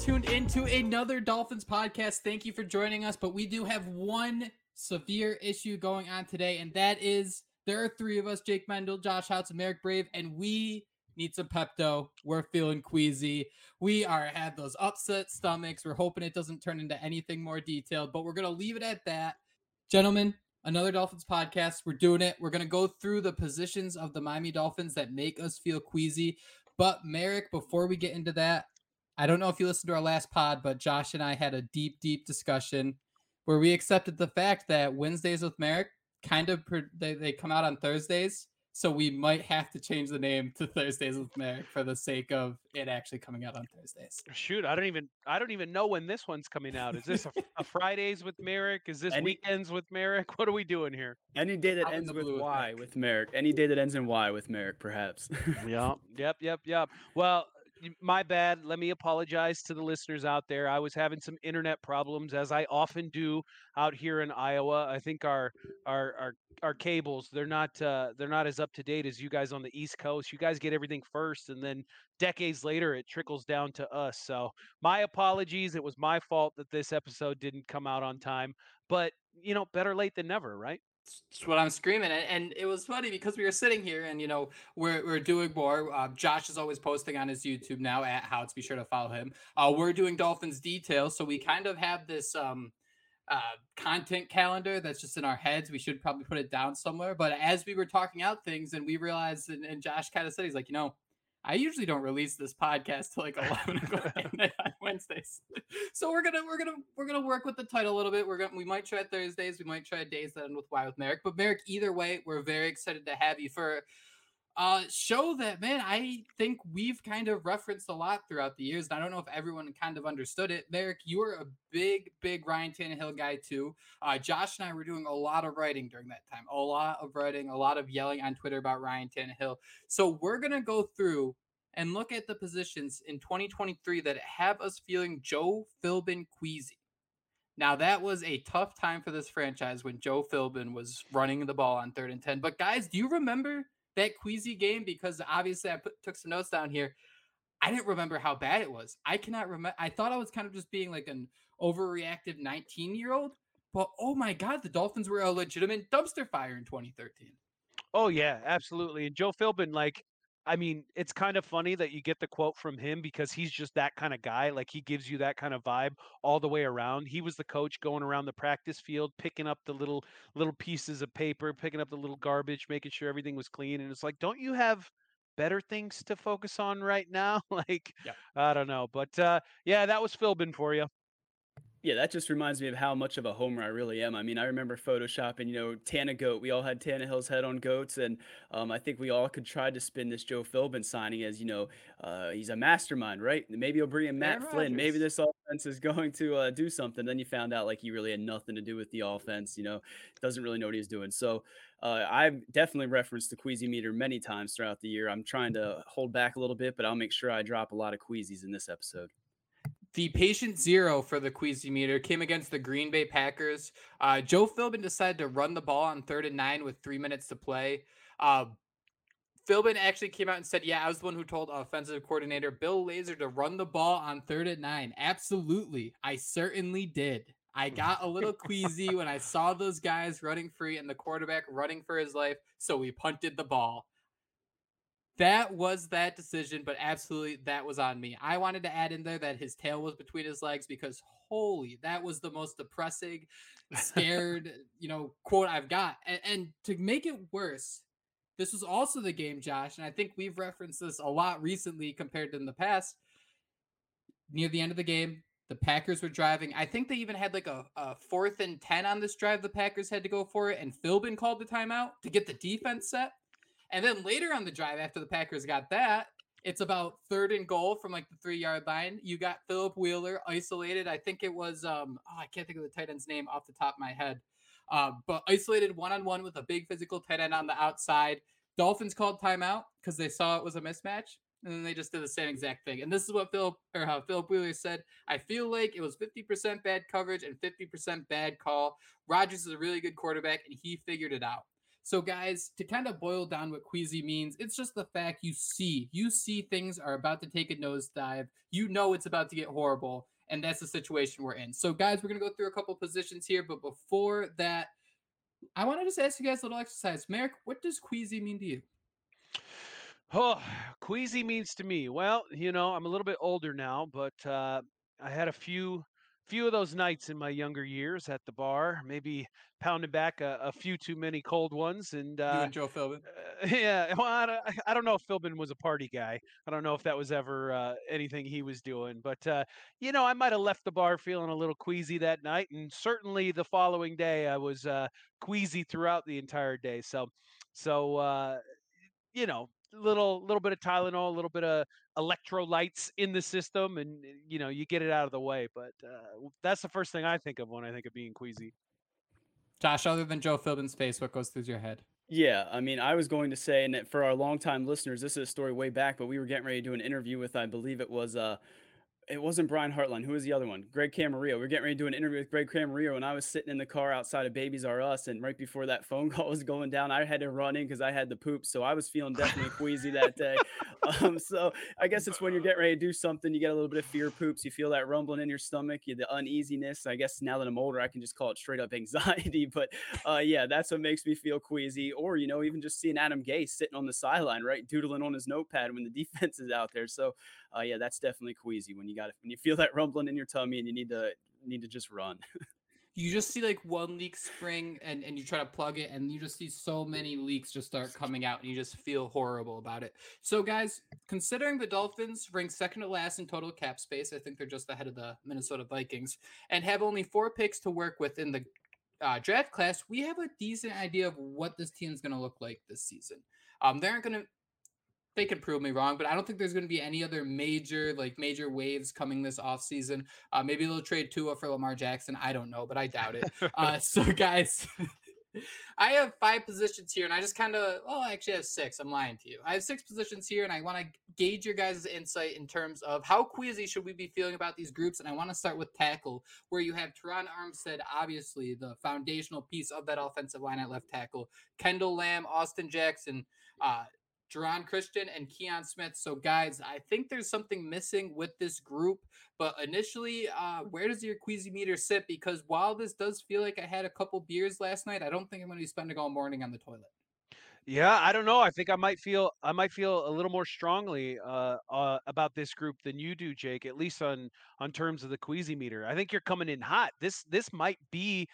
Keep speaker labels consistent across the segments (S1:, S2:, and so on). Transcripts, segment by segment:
S1: Tuned into another Dolphins podcast. Thank you for joining us, but we do have one severe issue going on today, and that is there are three of us Jake Mendel, Josh Houts, and Marek Brave, and we need some Pepto. We're feeling queasy. We are had those upset stomachs. We're hoping it doesn't turn into anything more detailed, but we're to leave it at that. Gentlemen, another Dolphins podcast. We're doing it. We're going to go through the positions of the Miami Dolphins that make us feel queasy. But Marek, before we get into that, I don't know if you listened to our last pod, but Josh and I had a deep, deep discussion where we accepted the fact that Wednesdays with Marek kind of they, they come out on Thursdays. So we might have to change the name to Thursdays with Marek for the sake of it actually coming out on Thursdays.
S2: Shoot, I don't even I don't even know when this one's coming out. Is this a, a Fridays with Marek? Is this
S3: Any-
S2: weekends with Marek? What are we doing here?
S3: Any day that
S1: Out
S3: ends with
S1: blue with
S3: Y
S1: Marek.
S3: with Marek. Any day that ends in Y with Marek, perhaps.
S2: Yep, yep, yep, yep. Well, y- my bad. Let me apologize to the listeners out there. I was having some internet problems, as I often do out here in Iowa. I think our our our our cables they're not uh, they're not as up to date as you guys on the East Coast. You guys get everything first, and then decades later it trickles down to us. So my apologies. It was my fault that this episode didn't come out on time. But you know, better late than never, right?
S1: That's what I'm screaming. And, it was funny because we were sitting here and, you know, we're, we're doing more. Uh, Josh is always posting on his YouTube now at Houts. Be sure to follow him. Uh, we're doing Dolphins details. So we kind of have this um, uh, content calendar that's just in our heads. We should probably put it down somewhere. But as we were talking out things and we realized, and, and Josh kind of said, he's like, you know, I usually don't release this podcast till like 11 o'clock on Wednesdays. So we're gonna we're gonna we're gonna work with the title a little bit. We're gonna we might try Thursdays, we might try days that end with Y with Marek. But Marek, either way, we're very excited to have you for uh show that man I think we've kind of referenced a lot throughout the years. And I don't know if everyone kind of understood it. Marek, you were a big, big Ryan Tannehill guy too. Uh Josh and I were doing a lot of writing during that time, a lot of writing, a lot of yelling on Twitter about Ryan Tannehill. So we're gonna go through and look at the positions in 2023 that have us feeling Joe Philbin queasy. Now that was a tough time for this franchise when Joe Philbin was running the ball on third and ten. But guys, do you remember that queasy game? Because obviously I put, took some notes down here. I didn't remember how bad it was. I cannot remember. I thought I was kind of just being like an overreactive 19 year old. But oh my God, the Dolphins were a legitimate dumpster fire in 2013.
S2: Oh yeah, absolutely. And Joe Philbin, like, I mean, it's kind of funny that you get the quote from him because he's just that kind of guy. Like he gives you that kind of vibe all the way around. He was the coach going around the practice field, picking up the little little pieces of paper, picking up the little garbage, making sure everything was clean. And it's like, don't you have better things to focus on right now. like,
S1: Yep.
S2: I don't know, but uh, yeah, that was Philbin for you.
S3: Yeah, that just reminds me of how much of a homer I really am. I mean, I remember photoshopping, you know, Tana Goat. We all had Tannehill's head on goats, and um, I think we all could try to spin this Joe Philbin signing as, you know, uh, he's a mastermind, right? Maybe he'll bring in Matt
S1: Aaron
S3: Flynn. Maybe this offense is going to uh, do something. Then you found out like he really had nothing to do with the offense. You know, doesn't really know what he's doing. So uh, I've definitely referenced the Queasy meter many times throughout the year. I'm trying to hold back a little bit, but I'll make sure I drop a lot of Queasies in this episode.
S1: The patient zero for the Queasy meter came against the Green Bay Packers. Uh, Joe Philbin decided to run the ball on third and nine with three minutes to play. Uh, Philbin actually came out and said, Yeah, I was the one who told offensive coordinator Bill Lazor to run the ball on third and nine. Absolutely. I certainly did. I got a little queasy when I saw those guys running free and the quarterback running for his life. So we punted the ball. That was that decision, but absolutely that was on me. I wanted to add in there that his tail was between his legs because holy, that was the most depressing, scared, you know, quote I've got. And, and to make it worse, this was also the game, Josh, and I think we've referenced this a lot recently compared to in the past. Near the end of the game, the Packers were driving. I think they even had like a, a fourth and 10 on this drive. The Packers had to go for it, and Philbin called the timeout to get the defense set. And then later on the drive, after the Packers got that, it's about third and goal from like the three yard line. You got Philip Wheeler isolated. I think it was um oh I can't think of the tight end's name off the top of my head. Uh, but isolated one on one with a big physical tight end on the outside. Dolphins called timeout because they saw it was a mismatch, and then they just did the same exact thing. And this is what Philip or how Philip Wheeler said. I feel like it was 50% bad coverage and 50% bad call. Rodgers is a really good quarterback, and he figured it out. So, guys, to kind of boil down what queasy means, it's just the fact you see, you see things are about to take a nosedive. You know it's about to get horrible, and that's the situation we're in. So, guys, we're gonna go through a couple positions here, but before that, I want to just ask you guys a little exercise. Marek, what does queasy mean to you?
S2: Oh, queasy means to me. Well, you know, I'm a little bit older now, but uh, I had a few few of those nights in my younger years at the bar, maybe pounding back a, a few too many cold ones, and
S1: you
S2: uh,
S1: and Joe Philbin.
S2: uh, yeah, well, I don't, I don't know if Philbin was a party guy. I don't know if that was ever uh, anything he was doing, but uh, you know, I might have left the bar feeling a little queasy that night, and certainly the following day I was uh, queasy throughout the entire day. So, so uh, you know, little little bit of Tylenol, a little bit of electrolytes in the system, and uh, you know, you get it out of the way. But uh, that's the first thing I think of when I think of being queasy.
S1: Josh, other than Joe Philbin's face, what goes through your head?
S3: Yeah, I mean, I was going to say, and for our longtime listeners, this is a story way back, but we were getting ready to do an interview with, I believe it was, uh, it wasn't Brian Hartline. Who was the other one? Greg Camarillo. We were getting ready to do an interview with Greg Camarillo, and I was sitting in the car outside of Babies R Us, and right before that phone call was going down, I had to run in because I had the poop, so I was feeling definitely queasy that day. Um, so I guess it's when you're getting ready to do something, you get a little bit of fear poops, you feel that rumbling in your stomach, you the uneasiness. I guess now that I'm older, I can just call it straight up anxiety. But uh, yeah, that's what makes me feel queasy. Or you know, even just seeing Adam Gase sitting on the sideline, right, doodling on his notepad when the defense is out there. So uh, yeah, that's definitely queasy when you got when you feel that rumbling in your tummy and you need to need to just run.
S1: you just see like one leak spring and, and you try to plug it and you just see so many leaks just start coming out and you just feel horrible about it. So guys considering the dolphins rank second to last in total cap space i think they're just ahead of the minnesota vikings and have only four picks to work with in the uh, draft class we have a decent idea of what this team is going to look like this season. Um, they aren't going to they could prove me wrong, but I don't think there's going to be any other major like major waves coming this offseason. Uh, maybe they'll trade Tua for Lamar Jackson. I don't know, but I doubt it. Uh, so guys, I have five positions here, and I just kind of oh, I actually have six. I'm lying to you. I have six positions here, and I want to gauge your guys' insight in terms of how queasy should we be feeling about these groups. And I want to start with tackle, where you have Terron Armstead, obviously the foundational piece of that offensive line at left tackle, Kendall Lamm, Austin Jackson. Uh, Jerron Christian and Kion Smith. So, guys, I think there's something missing with this group. But initially, uh, where does your queasy meter sit? Because while this does feel like I had a couple beers last night, I don't think I'm going to be spending all morning on the toilet.
S2: Yeah, I don't know. I think I might feel I might feel a little more strongly uh, uh, about this group than you do, Jake. At least on on terms of the queasy meter. I think you're coming in hot. This this might be,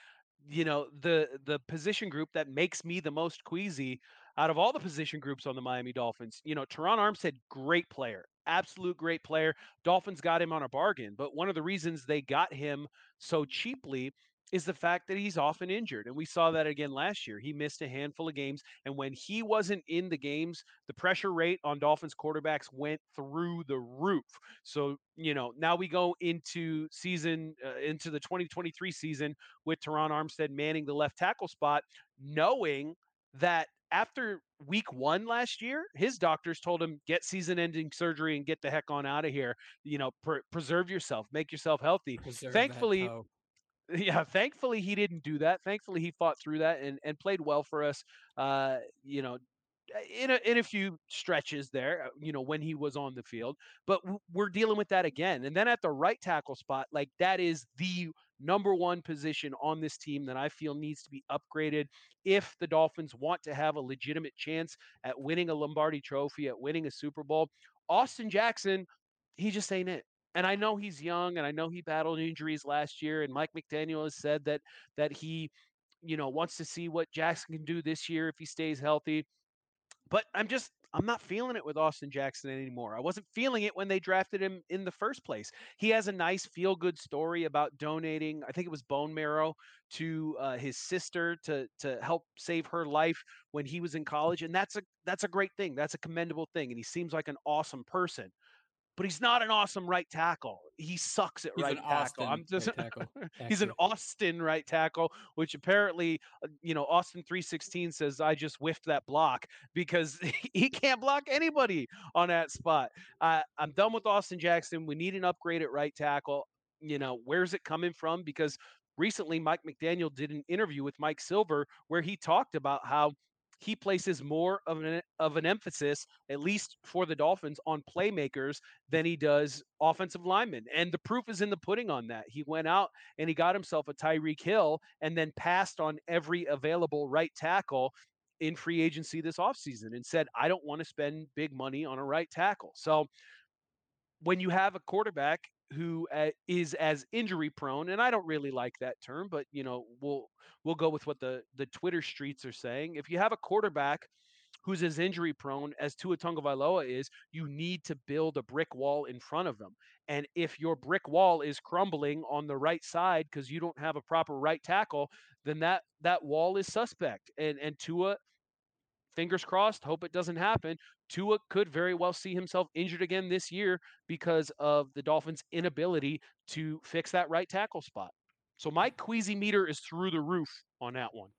S2: you know, the the position group that makes me the most queasy out of all the position groups on the Miami Dolphins. You know, Terron Armstead, great player, absolute great player. Dolphins got him on a bargain, but one of the reasons they got him so cheaply is the fact that he's often injured. And we saw that again last year. He missed a handful of games. And when he wasn't in the games, the pressure rate on Dolphins quarterbacks went through the roof. So, you know, now we go into season, uh, into the 2023 season with Terron Armstead manning the left tackle spot, knowing that after week one last year, his doctors told him get season-ending surgery and get the heck on out of here. You know, pre- preserve yourself, make yourself healthy.
S1: Preserve
S2: Thankfully, yeah, thankfully he didn't do that. Thankfully he fought through that and, and played well for us. Uh, you know, in a in a few stretches there, uh, you know, when he was on the field. But w- we're dealing with that again. And then at the right tackle spot, like that is the number one position on this team that I feel needs to be upgraded if the Dolphins want to have a legitimate chance at winning a Lombardi trophy, at winning a Super Bowl. Austin Jackson, he just ain't it. And I know he's young and I know he battled injuries last year and Mike McDaniel has said that that he you know wants to see what Jackson can do this year if he stays healthy. But I'm just I'm not feeling it with Austin Jackson anymore. I wasn't feeling it when they drafted him in the first place. He has a nice feel good story about donating, I think it was bone marrow to uh, his sister to to help save her life when he was in college and that's a that's a great thing. That's a commendable thing and he seems like an awesome person. But he's not an awesome right tackle. He sucks at
S1: He's
S2: right
S1: an
S2: tackle.
S1: Austin
S2: I'm just
S1: right tackle,
S2: he's an. Austin right tackle, which apparently, uh, you know, Austin 316 says I just whiffed that block because he can't block anybody on that spot. Uh, I'm done with Austin Jackson. We need an upgrade at right tackle. You know, where's it coming from? Because recently Mike McDaniel did an interview with Mike Silver where he talked about how he places more of an of an emphasis, at least for the Dolphins, on playmakers than he does offensive linemen. And the proof is in the pudding on that. He went out and he got himself a Tyreek Hill and then passed on every available right tackle in free agency this offseason and said, I don't want to spend big money on a right tackle. So when you have a quarterback who uh, is as injury prone, and I don't really like that term, but you know, we'll we'll go with what the the Twitter streets are saying. If you have a quarterback who's as injury prone as Tua Tagovailoa is, you need to build a brick wall in front of them. And if your brick wall is crumbling on the right side because you don't have a proper right tackle, then that that wall is suspect. And and Tua fingers crossed, hope it doesn't happen. Tua could very well see himself injured again this year because of the Dolphins' inability to fix that right tackle spot. So my queasy meter is through the roof on that one.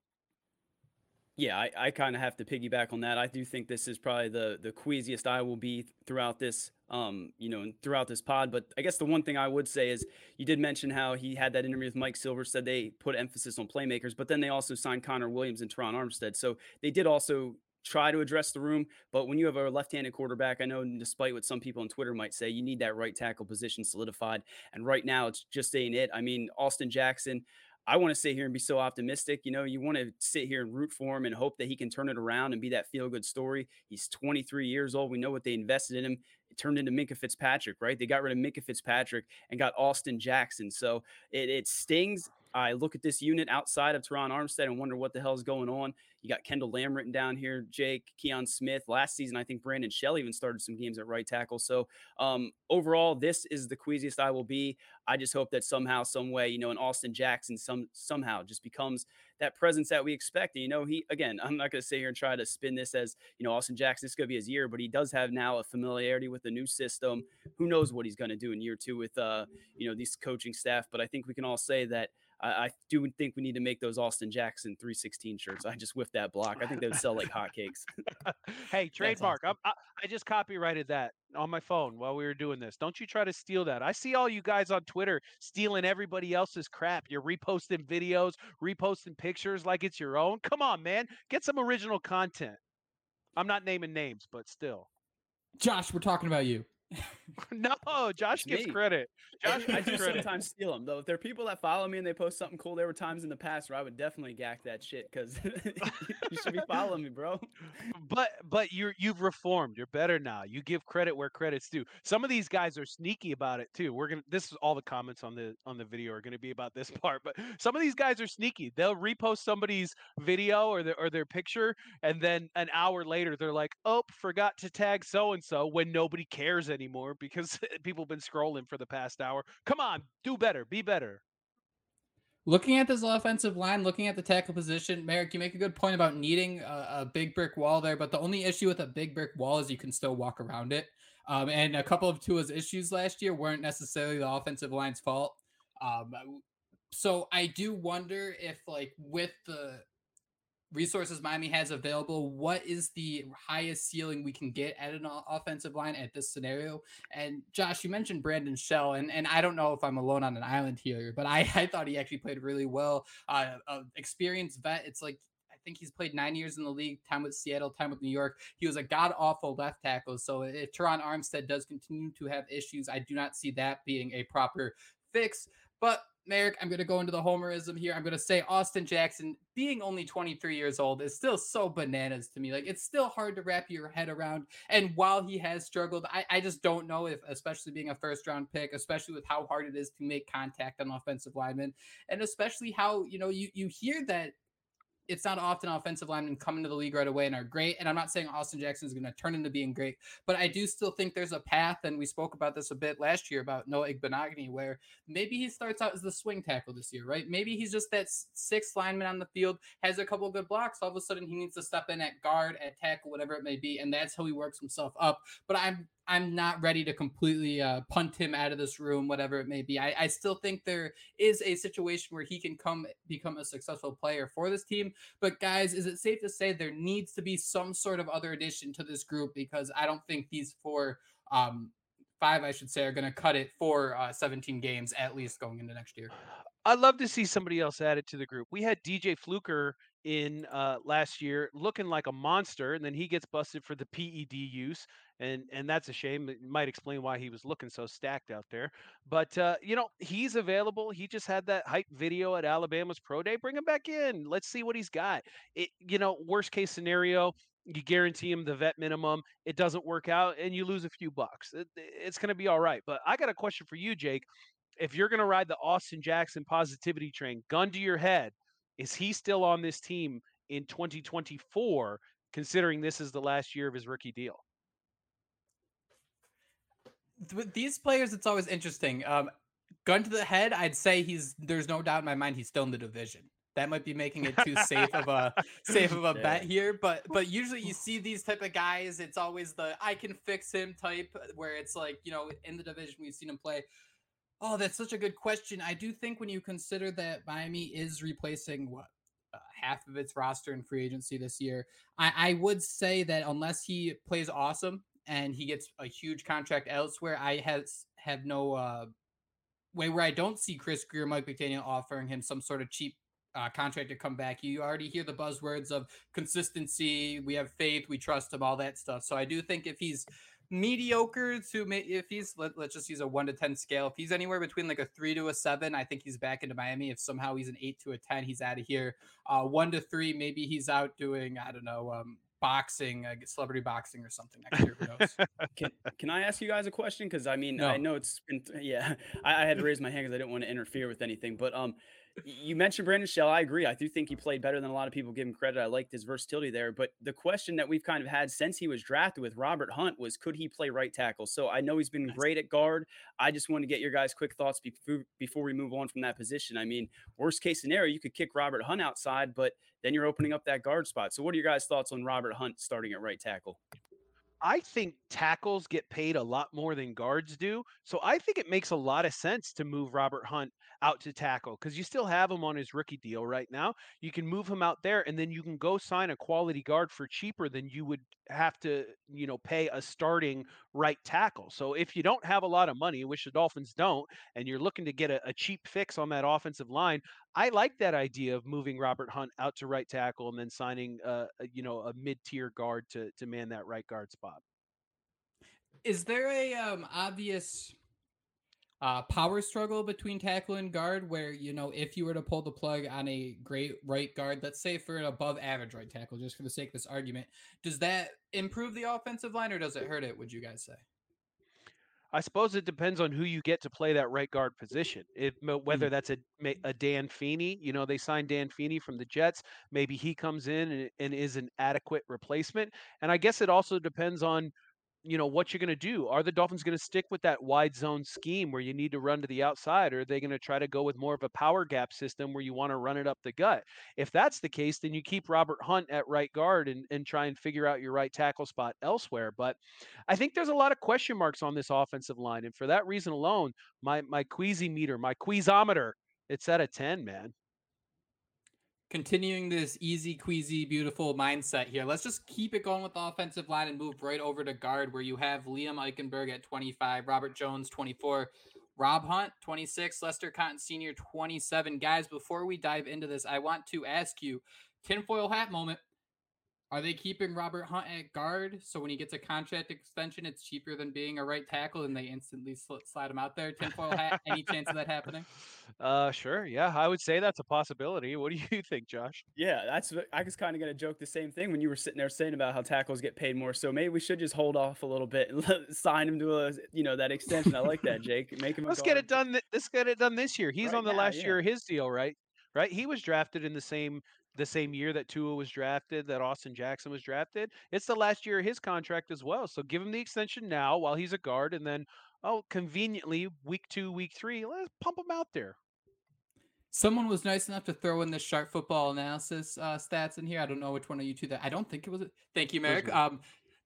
S3: Yeah, I, I kind of have to piggyback on that. I do think this is probably the the queasiest I will be throughout this, um, you know, throughout this pod. But I guess the one thing I would say is you did mention how he had that interview with Mike Silver, said they put emphasis on playmakers, but then they also signed Connor Williams and Terron Armstead. So they did also try to address the room. But when you have a left-handed quarterback, I know despite what some people on Twitter might say, you need that right tackle position solidified. And right now, it's just ain't it. I mean, Austin Jackson. I want to sit here and be so optimistic. You know, you want to sit here and root for him and hope that he can turn it around and be that feel good story. He's 23 years old. We know what they invested in him. It turned into Minkah Fitzpatrick, right? They got rid of Minkah Fitzpatrick and got Austin Jackson. So it, it stings. I look at this unit outside of Terron Armstead and wonder what the hell is going on. You got Kendall Lamm written down here, Jake, Kion Smith. Last season, I think Brandon Shell even started some games at right tackle. So um, overall, this is the queasiest I will be. I just hope that somehow, some way, you know, an Austin Jackson some somehow just becomes that presence that we expect. And, you know, he again, I'm not going to sit here and try to spin this as you know Austin Jackson. This to be his year, but he does have now a familiarity with the new system. Who knows what he's going to do in year two with uh, you know these coaching staff? But I think we can all say that I, I do think we need to make those Austin Jackson 316 shirts. I just whiffed that block. I think they would sell like hotcakes.
S2: hey, trademark.
S1: awesome.
S2: I'm- I, I just copyrighted that on my phone while we were doing this. Don't you try to steal that. I see all you guys on Twitter stealing everybody else's crap. You're reposting videos, reposting pictures like it's your own. Come on, man. Get some original content. I'm not naming names, but still.
S1: Josh, we're talking about you.
S2: no, Josh gives
S3: me.
S2: credit. Josh
S3: I do
S2: credit.
S3: sometimes steal them though. If there are people that follow me and they post something cool, there were times in the past where I would definitely gack that shit because you should be following me, bro.
S2: But but you're you've reformed. You're better now. You give credit where credit's due. Some of these guys are sneaky about it too. We're gonna. This is all the comments on the on the video are gonna be about this part. But some of these guys are sneaky. They'll repost somebody's video or their or their picture, and then an hour later they're like, "Oh, forgot to tag so and so," when nobody cares anymore because people have been scrolling for the past hour. Come on, do better, be better.
S1: Looking at this offensive line, looking at the tackle position, Marek, you make a good point about needing a, a, big brick wall there. But the only issue with a big brick wall is you can still walk around it. Um, and a couple of Tua's issues last year weren't necessarily the offensive line's fault. Um, so I do wonder if, like, with the resources Miami has available, what is the highest ceiling we can get at an offensive line at this scenario? And Josh, you mentioned Brandon Shell, and, and I don't know if I'm alone on an island here, but I, I thought he actually played really well. Uh, experienced vet. It's like I think he's played nine years in the league, time with Seattle, time with New York. He was a god awful left tackle. So if Terron Armstead does continue to have issues, I do not see that being a proper fix. But Marek, I'm going to go into the homerism here. I'm going to say Austin Jackson, being only 23 years old, is still so bananas to me. Like, it's still hard to wrap your head around. And while he has struggled, I, I just don't know if, especially being a first round pick, especially with how hard it is to make contact on offensive linemen, and especially how, you know, you, you hear that it's not often offensive linemen come into the league right away and are great. And I'm not saying Austin Jackson is going to turn into being great, but I do still think there's a path. And we spoke about this a bit last year about Noah Igbinoghene, where maybe he starts out as the swing tackle this year, right? Maybe he's just that sixth lineman on the field, has a couple good blocks. All of a sudden, he needs to step in at guard, at tackle, whatever it may be, and that's how he works himself up. But I'm I'm not ready to completely uh, punt him out of this room, whatever it may be. I, I still think there is a situation where he can come become a successful player for this team. But guys, is it safe to say there needs to be some sort of other addition to this group because I don't think these four, um, five, I should say, are going to cut it for uh, 17 games at least going into next year.
S2: I'd love to see somebody else added to the group. We had DJ Fluker in uh, last year looking like a monster, and then he gets busted for the PED use and and that's a shame. It might explain why he was looking so stacked out there. But uh, you know, he's available. He just had that hype video at Alabama's pro day. Bring him back in. Let's see what he's got. It, you know, worst case scenario, you guarantee him the vet minimum. It doesn't work out, and you lose a few bucks. It, it's going to be all right. But I got a question for you, Jake. If you're going to ride the Austin Jackson positivity train, gun to your head, is he still on this team in 2024? Considering this is the last year of his rookie deal
S1: with these players, it's always interesting. Um, gun to the head, I'd say he's. There's no doubt in my mind he's still in the division. That might be making it too safe of a safe of a yeah. bet here, but but usually you see these type of guys. It's always the I can fix him type, where it's like you know in the division we've seen him play. Oh, that's such a good question. I do think when you consider that Miami is replacing what uh, half of its roster in free agency this year, I, I would say that unless he plays awesome and he gets a huge contract elsewhere, I has have no uh, way where I don't see Chris Grier, Mike McDaniel offering him some sort of cheap uh, contract to come back. You already hear the buzzwords of consistency. We have faith. We trust him. All that stuff. So I do think if he's mediocre to if he's let, let's just use a 1 to 10 scale if he's anywhere between like a 3 to a 7 i think he's back into miami if somehow he's an 8 to a 10 he's out of here uh 1 to 3 maybe he's out doing i don't know um boxing, uh, celebrity boxing or something next year. Who knows?
S3: can, can I ask you guys a question? Because I mean, no. I know it's been yeah. I, I had to raise my hand because I didn't want to interfere with anything. But um, you mentioned Brandon Shell. I agree. I do think he played better than a lot of people give him credit. I liked his versatility there. But the question that we've kind of had since he was drafted with Robert Hunt was could he play right tackle? So I know he's been great at guard. I just want to get your guys' quick thoughts before, before we move on from that position. I mean, worst case scenario, you could kick Robert Hunt outside, but then you're opening up that guard spot. So what are your guys' thoughts on Robert Hunt starting at right tackle?
S2: I think tackles get paid a lot more than guards do. So I think it makes a lot of sense to move Robert Hunt out to tackle because you still have him on his rookie deal right now. You can move him out there and then you can go sign a quality guard for cheaper than you would have to, you know, pay a starting right tackle. So if you don't have a lot of money, which the Dolphins don't, and you're looking to get a, a cheap fix on that offensive line, I like that idea of moving Robert Hunt out to right tackle and then signing, uh, you know, a mid-tier guard to to man that right guard spot.
S1: Is there a um, obvious uh, power struggle between tackle and guard where, you know, if you were to pull the plug on a great right guard, let's say for an above average right tackle, just for the sake of this argument, does that improve the offensive line or does it hurt it, would you guys say?
S2: I suppose it depends on who you get to play that right guard position. It, whether
S3: Mm.
S2: that's a a Dan Feeney, you know, they signed Dan Feeney from the Jets. Maybe he comes in and, and is an adequate replacement. And I guess it also depends on you know what you're going to do. Are the Dolphins going to stick with that wide zone scheme where you need to run to the outside, or are they going to try to go with more of a power gap system where you want to run it up the gut? If that's the case, then you keep Robert Hunt at right guard and, and try and figure out your right tackle spot elsewhere. But I think there's a lot of question marks on this offensive line, and for that reason alone, my my queasy meter, my queasometer, it's at a ten, man
S1: continuing this easy, queasy, beautiful mindset here, let's just keep it going with the offensive line and move right over to guard, where you have Liam Eichenberg at 25, Robert Jones 24, Rob Hunt 26, Lester Cotton Sr. 27. Guys, before we dive into this, I want to ask you tinfoil hat moment. Are they keeping Robert Hunt at guard so when he gets a contract extension, it's cheaper than being a right tackle, and they instantly sl- slide him out there? Tinfoil hat. Any chance of that happening?
S2: Uh, sure. Yeah, I would say that's a possibility. What do you think, Josh?
S3: Yeah, that's. I was kind of gonna joke the same thing when you were sitting there saying about how tackles get paid more. So maybe we should just hold off a little bit and sign him to a, you know, that extension. I like that, Jake. Make him.
S2: Let's get it done. Th- let's get it done this year. He's
S3: Right
S2: on the
S3: now,
S2: last
S3: yeah.
S2: year of his deal, right? Right. He was drafted in the same the same year that Tua was drafted, that Austin Jackson was drafted. It's the last year of his contract as well. So give him the extension now while he's a guard, and then oh, conveniently week two, week three, let's pump him out there.
S1: Someone was nice enough to throw in the sharp football analysis uh, stats in here. I don't know which one of you two that. I don't think it was. Thank you,
S2: Marek.
S1: Um,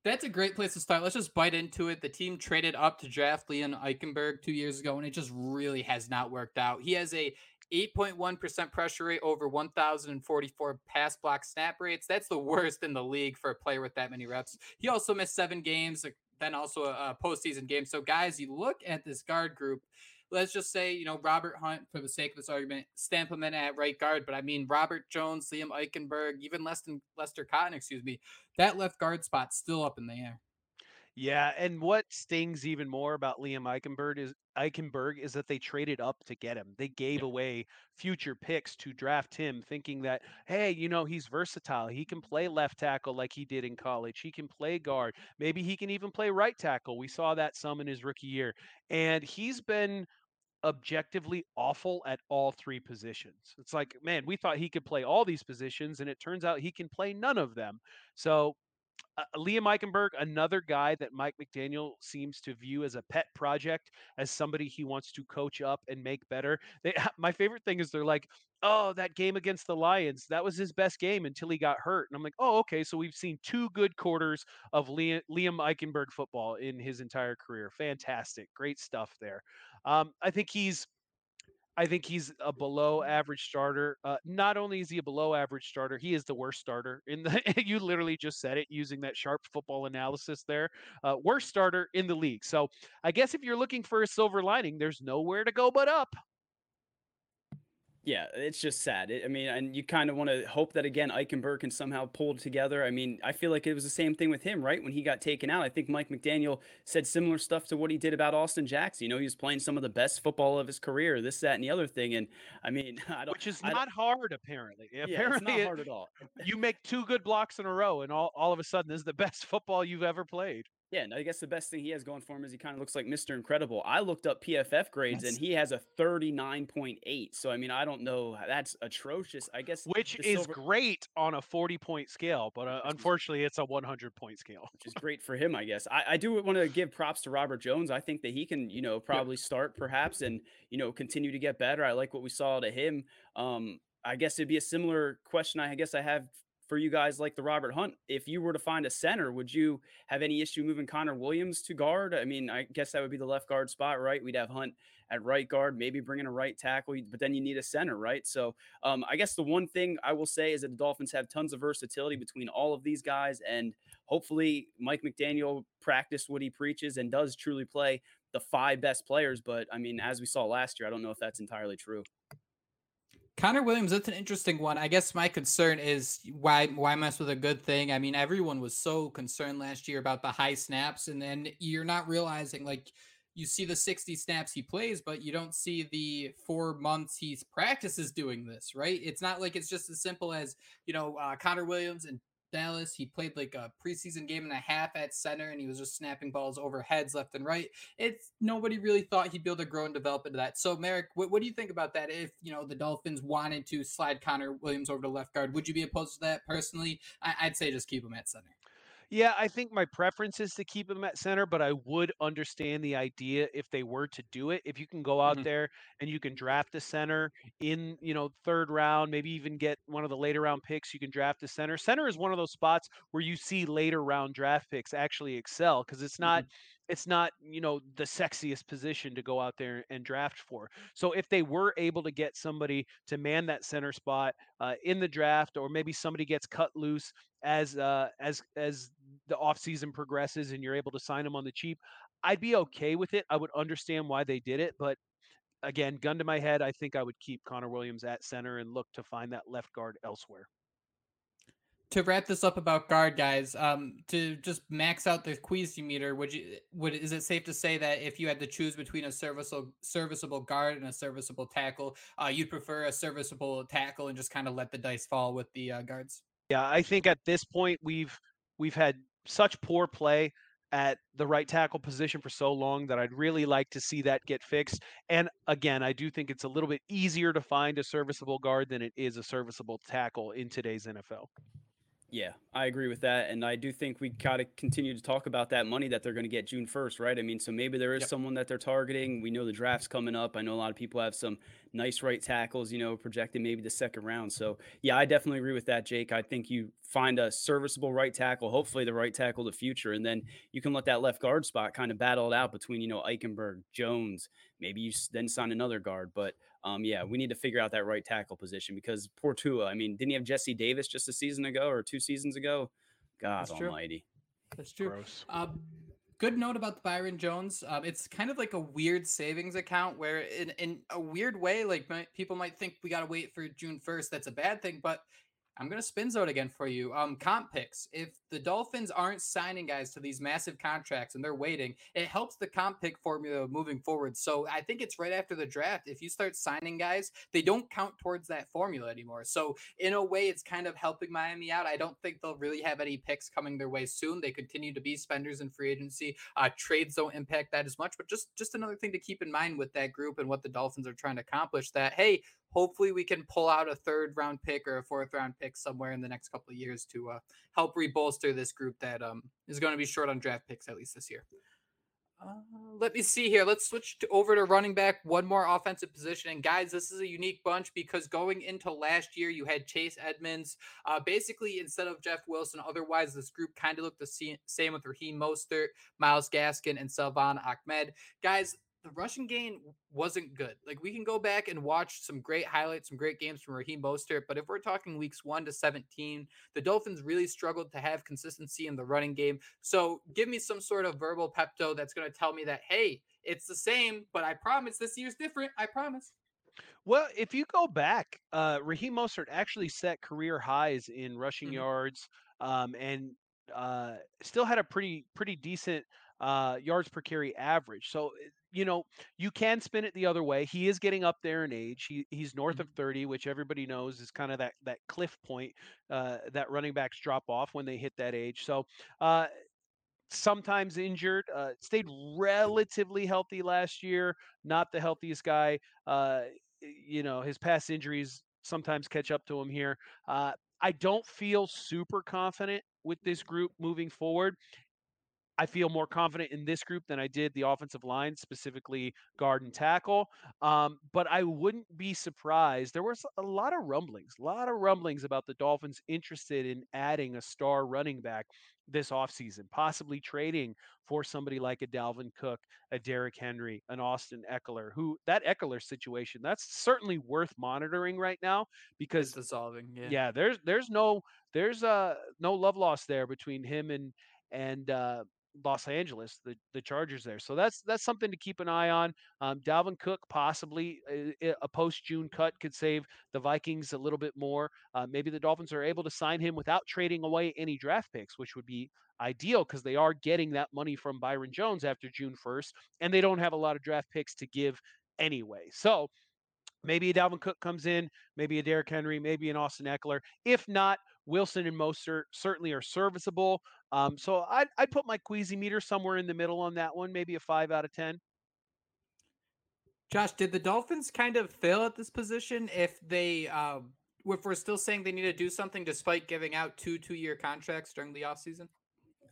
S1: that's a great place to start. Let's just bite into it. The team traded up to draft Liam Eichenberg two years ago, and it just really has not worked out. He has a 8.1% pressure rate over 1,044 pass block snap rates. That's the worst in the league for a player with that many reps. He also missed seven games, then also a, a postseason game. So, guys, you look at this guard group. Let's just say, you know, Robert Hunt, for the sake of this argument, stamp him in at right guard. But I mean, Robert Jones, Liam Eichenberg, even Lester, Lester Cotton, excuse me, that left guard spot's still up in the air.
S2: Yeah, and what stings even more about Liam Eichenberg is Eichenberg is that they traded up to get him. They gave away future picks to draft him, thinking that, hey, you know, he's versatile. He can play left tackle like he did in college. He can play guard. Maybe he can even play right tackle. We saw that some in his rookie year. And he's been objectively awful at all three positions. It's like, man, we thought he could play all these positions, and it turns out he can play none of them. So uh, Liam Eichenberg, another guy that Mike McDaniel seems to view as a pet project, as somebody he wants to coach up and make better. They, my favorite thing is they're like, "Oh, that game against the Lions, that was his best game until he got hurt." And I'm like, "Oh, okay, so we've seen two good quarters of Liam, Liam Eichenberg football in his entire career. Fantastic, great stuff there." Um, I think he's I think he's a below average starter. Uh, not only is he a below average starter, he is the worst starter in the. you literally just said it using that sharp football analysis there. Uh, worst starter in the league. So I guess if you're looking for a silver lining, there's nowhere to go but up.
S3: Yeah, it's just sad. It, I mean, and you kind of want to hope that again Eichenberg can somehow pull together. I mean, I feel like it was the same thing with him, right? When he got taken out, I think Mike McDaniel said similar stuff to what he did about Austin Jackson. You know, he was playing some of the best football of his career, this, that, and the other thing. And I mean, I don't,
S2: Which is
S3: don't-
S2: hard, apparently.
S3: yeah,
S2: apparently,
S3: it's not hard at all.
S2: you make two good blocks in a row, and all, all of a sudden, this is the best football you've ever played.
S3: Yeah, and I guess the best thing he has going for him is he kind of looks like Mr. Incredible. I looked up PFF grades
S1: Yes.
S3: and he has a 39.8. So I mean, I don't know. That's atrocious. I guess
S2: Which is
S3: silver-
S2: great on a 40 point scale, but uh, unfortunately, it's a 100 point scale.
S3: which is great for him, I guess. I, I do want to give props to Robert Jones. I think that he can, you know, probably start perhaps and, you know, continue to get better. I like what we saw to him. Um, I guess it'd be a similar question I guess I have for you guys like the Robert Hunt. If you were to find a center, would you have any issue moving Connor Williams to guard? I mean, I guess that would be the left guard spot, right? We'd have Hunt at right guard, maybe bringing a right tackle, but then you need a center, right? So um, I guess the one thing I will say is that the Dolphins have tons of versatility between all of these guys, and hopefully Mike McDaniel practiced what he preaches and does truly play the five best players. But I mean, as we saw last year, I don't know if that's entirely true.
S1: Connor Williams, that's an interesting one. I guess my concern is why why mess with a good thing? I mean, everyone was so concerned last year about the high snaps, and then you're not realizing like you see the 60 snaps he plays, but you don't see the four months he's practices doing this, right? It's not like it's just as simple as, you know, uh, Connor Williams and Dallas. He played like a preseason game and a half at center, and he was just snapping balls over heads left and right. It's nobody really thought he'd be able to grow and develop into that. So, Marek, what, what do you think about that? If you know the Dolphins wanted to slide Connor Williams over to left guard, would you be opposed to that personally? I, I'd say just keep him at center.
S2: Yeah, I think my preference is to keep him at center, but I would understand the idea if they were to do it. If you can go out
S1: Mhm.
S2: there and you can draft a center in, you know, third round, maybe even get one of the later round picks, you can draft a center. Center is one of those spots where you see later round draft picks actually excel because it's not
S1: Mhm.
S2: It's not, you know, the sexiest position to go out there and draft for. So if they were able to get somebody to man that center spot uh, in the draft, or maybe somebody gets cut loose as uh, as as the offseason progresses and you're able to sign them on the cheap, I'd be okay with it. I would understand why they did it, but again, gun to my head, I think I would keep Connor Williams at center and look to find that left guard elsewhere.
S1: To wrap this up about guard guys, um, to just max out the Queasy meter, would you would is it safe to say that if you had to choose between a serviceable serviceable guard and a serviceable tackle, uh, you'd prefer a serviceable tackle and just kind of let the dice fall with the uh, guards?
S2: Yeah, I think at this point we've we've had such poor play at the right tackle position for so long that I'd really like to see that get fixed. And again, I do think it's a little bit easier to find a serviceable guard than it is a serviceable tackle in today's NFL.
S3: Yeah, I agree with that, and I do think we gotta continue to talk about that money that they're gonna get June 1st, right? I mean, so maybe there is
S1: Yep.
S3: someone that they're targeting. We know the draft's coming up. I know a lot of people have some nice right tackles, you know, projected maybe the second round. So yeah, I definitely agree with that, Jake. I think you find a serviceable right tackle, hopefully the right tackle of the future, and then you can let that left guard spot kind of battle it out between, you know, Eichenberg, Jones. Maybe you then sign another guard, but um, yeah, we need to figure out that right tackle position because poor Tua. I mean, didn't he have Jesse Davis just a season ago or two seasons ago? God
S1: That's true. That's true.
S2: Gross.
S1: Um, good note about the Byron Jones. Um, it's kind of like a weird savings account where, in in a weird way, like might, people might think we gotta wait for June first. That's a bad thing, but I'm gonna spin zone again for you. Um, comp picks. If the Dolphins aren't signing guys to these massive contracts and they're waiting, it helps the comp pick formula moving forward. So I think it's right after the draft. If you start signing guys, they don't count towards that formula anymore. So in a way, it's kind of helping Miami out. I don't think they'll really have any picks coming their way soon. They continue to be spenders in free agency. Uh, trades don't impact that as much, but just just another thing to keep in mind with that group and what the Dolphins are trying to accomplish. That hey, hopefully we can pull out a third round pick or a fourth round pick somewhere in the next couple of years to uh, help rebolster this group that um, is going to be short on draft picks at least this year. Uh, let me see here. Let's switch to, over to running back, one more offensive position. And guys, this is a unique bunch because going into last year, you had Chase Edmonds, uh, basically instead of Jeff Wilson. Otherwise, this group kind of looked the same with Raheem Mostert, Myles Gaskin, and Salvon Ahmed. Guys, the rushing game wasn't good. Like we can go back and watch some great highlights, some great games from Raheem Mostert, but if we're talking weeks one to 17, the Dolphins really struggled to have consistency in the running game. So give me some sort of verbal pepto that's going to tell me that, hey, it's the same, but I promise this year's different. I promise.
S2: Well, if you go back, uh, Raheem Mostert actually set career highs in rushing
S1: Mhm.
S2: yards, um, and uh, still had a pretty pretty decent uh, yards per carry average. So you know you can spin it the other way. He is getting up there in age. He he's north of thirty, which everybody knows is kind of that that cliff point uh, that running backs drop off when they hit that age. So. Uh, sometimes injured. Uh, stayed relatively healthy last year. Not the healthiest guy. Uh, you know, his past injuries sometimes catch up to him here. Uh, I don't feel super confident with this group moving forward. I feel more confident in this group than I did the offensive line, specifically guard and tackle. Um, but I wouldn't be surprised. There was a lot of rumblings, a lot of rumblings about the Dolphins interested in adding a star running back this offseason, possibly trading for somebody like a Dalvin Cook, a Derrick Henry, an Austin Ekeler, who that Ekeler situation, that's certainly worth monitoring right now
S1: It's
S2: because
S1: dissolving. Yeah.
S2: yeah, there's there's no there's uh no love lost there between him and and uh Los Angeles, the the Chargers there. So that's that's something to keep an eye on. Um, Dalvin Cook possibly a, a post June cut could save the Vikings a little bit more. Uh, maybe the Dolphins are able to sign him without trading away any draft picks, which would be ideal because they are getting that money from Byron Jones after June 1st, and they don't have a lot of draft picks to give anyway. So maybe a Dalvin Cook comes in, maybe a Derrick Henry, maybe an Austin Ekeler. If not, Wilson and Mostert certainly are serviceable. Um, so I'd, I'd put my queasy meter somewhere in the middle on that one, maybe a five out of 10.
S1: Josh, did the Dolphins kind of fail at this position if they, uh, if we're still saying they need to do something despite giving out two two year contracts during the offseason?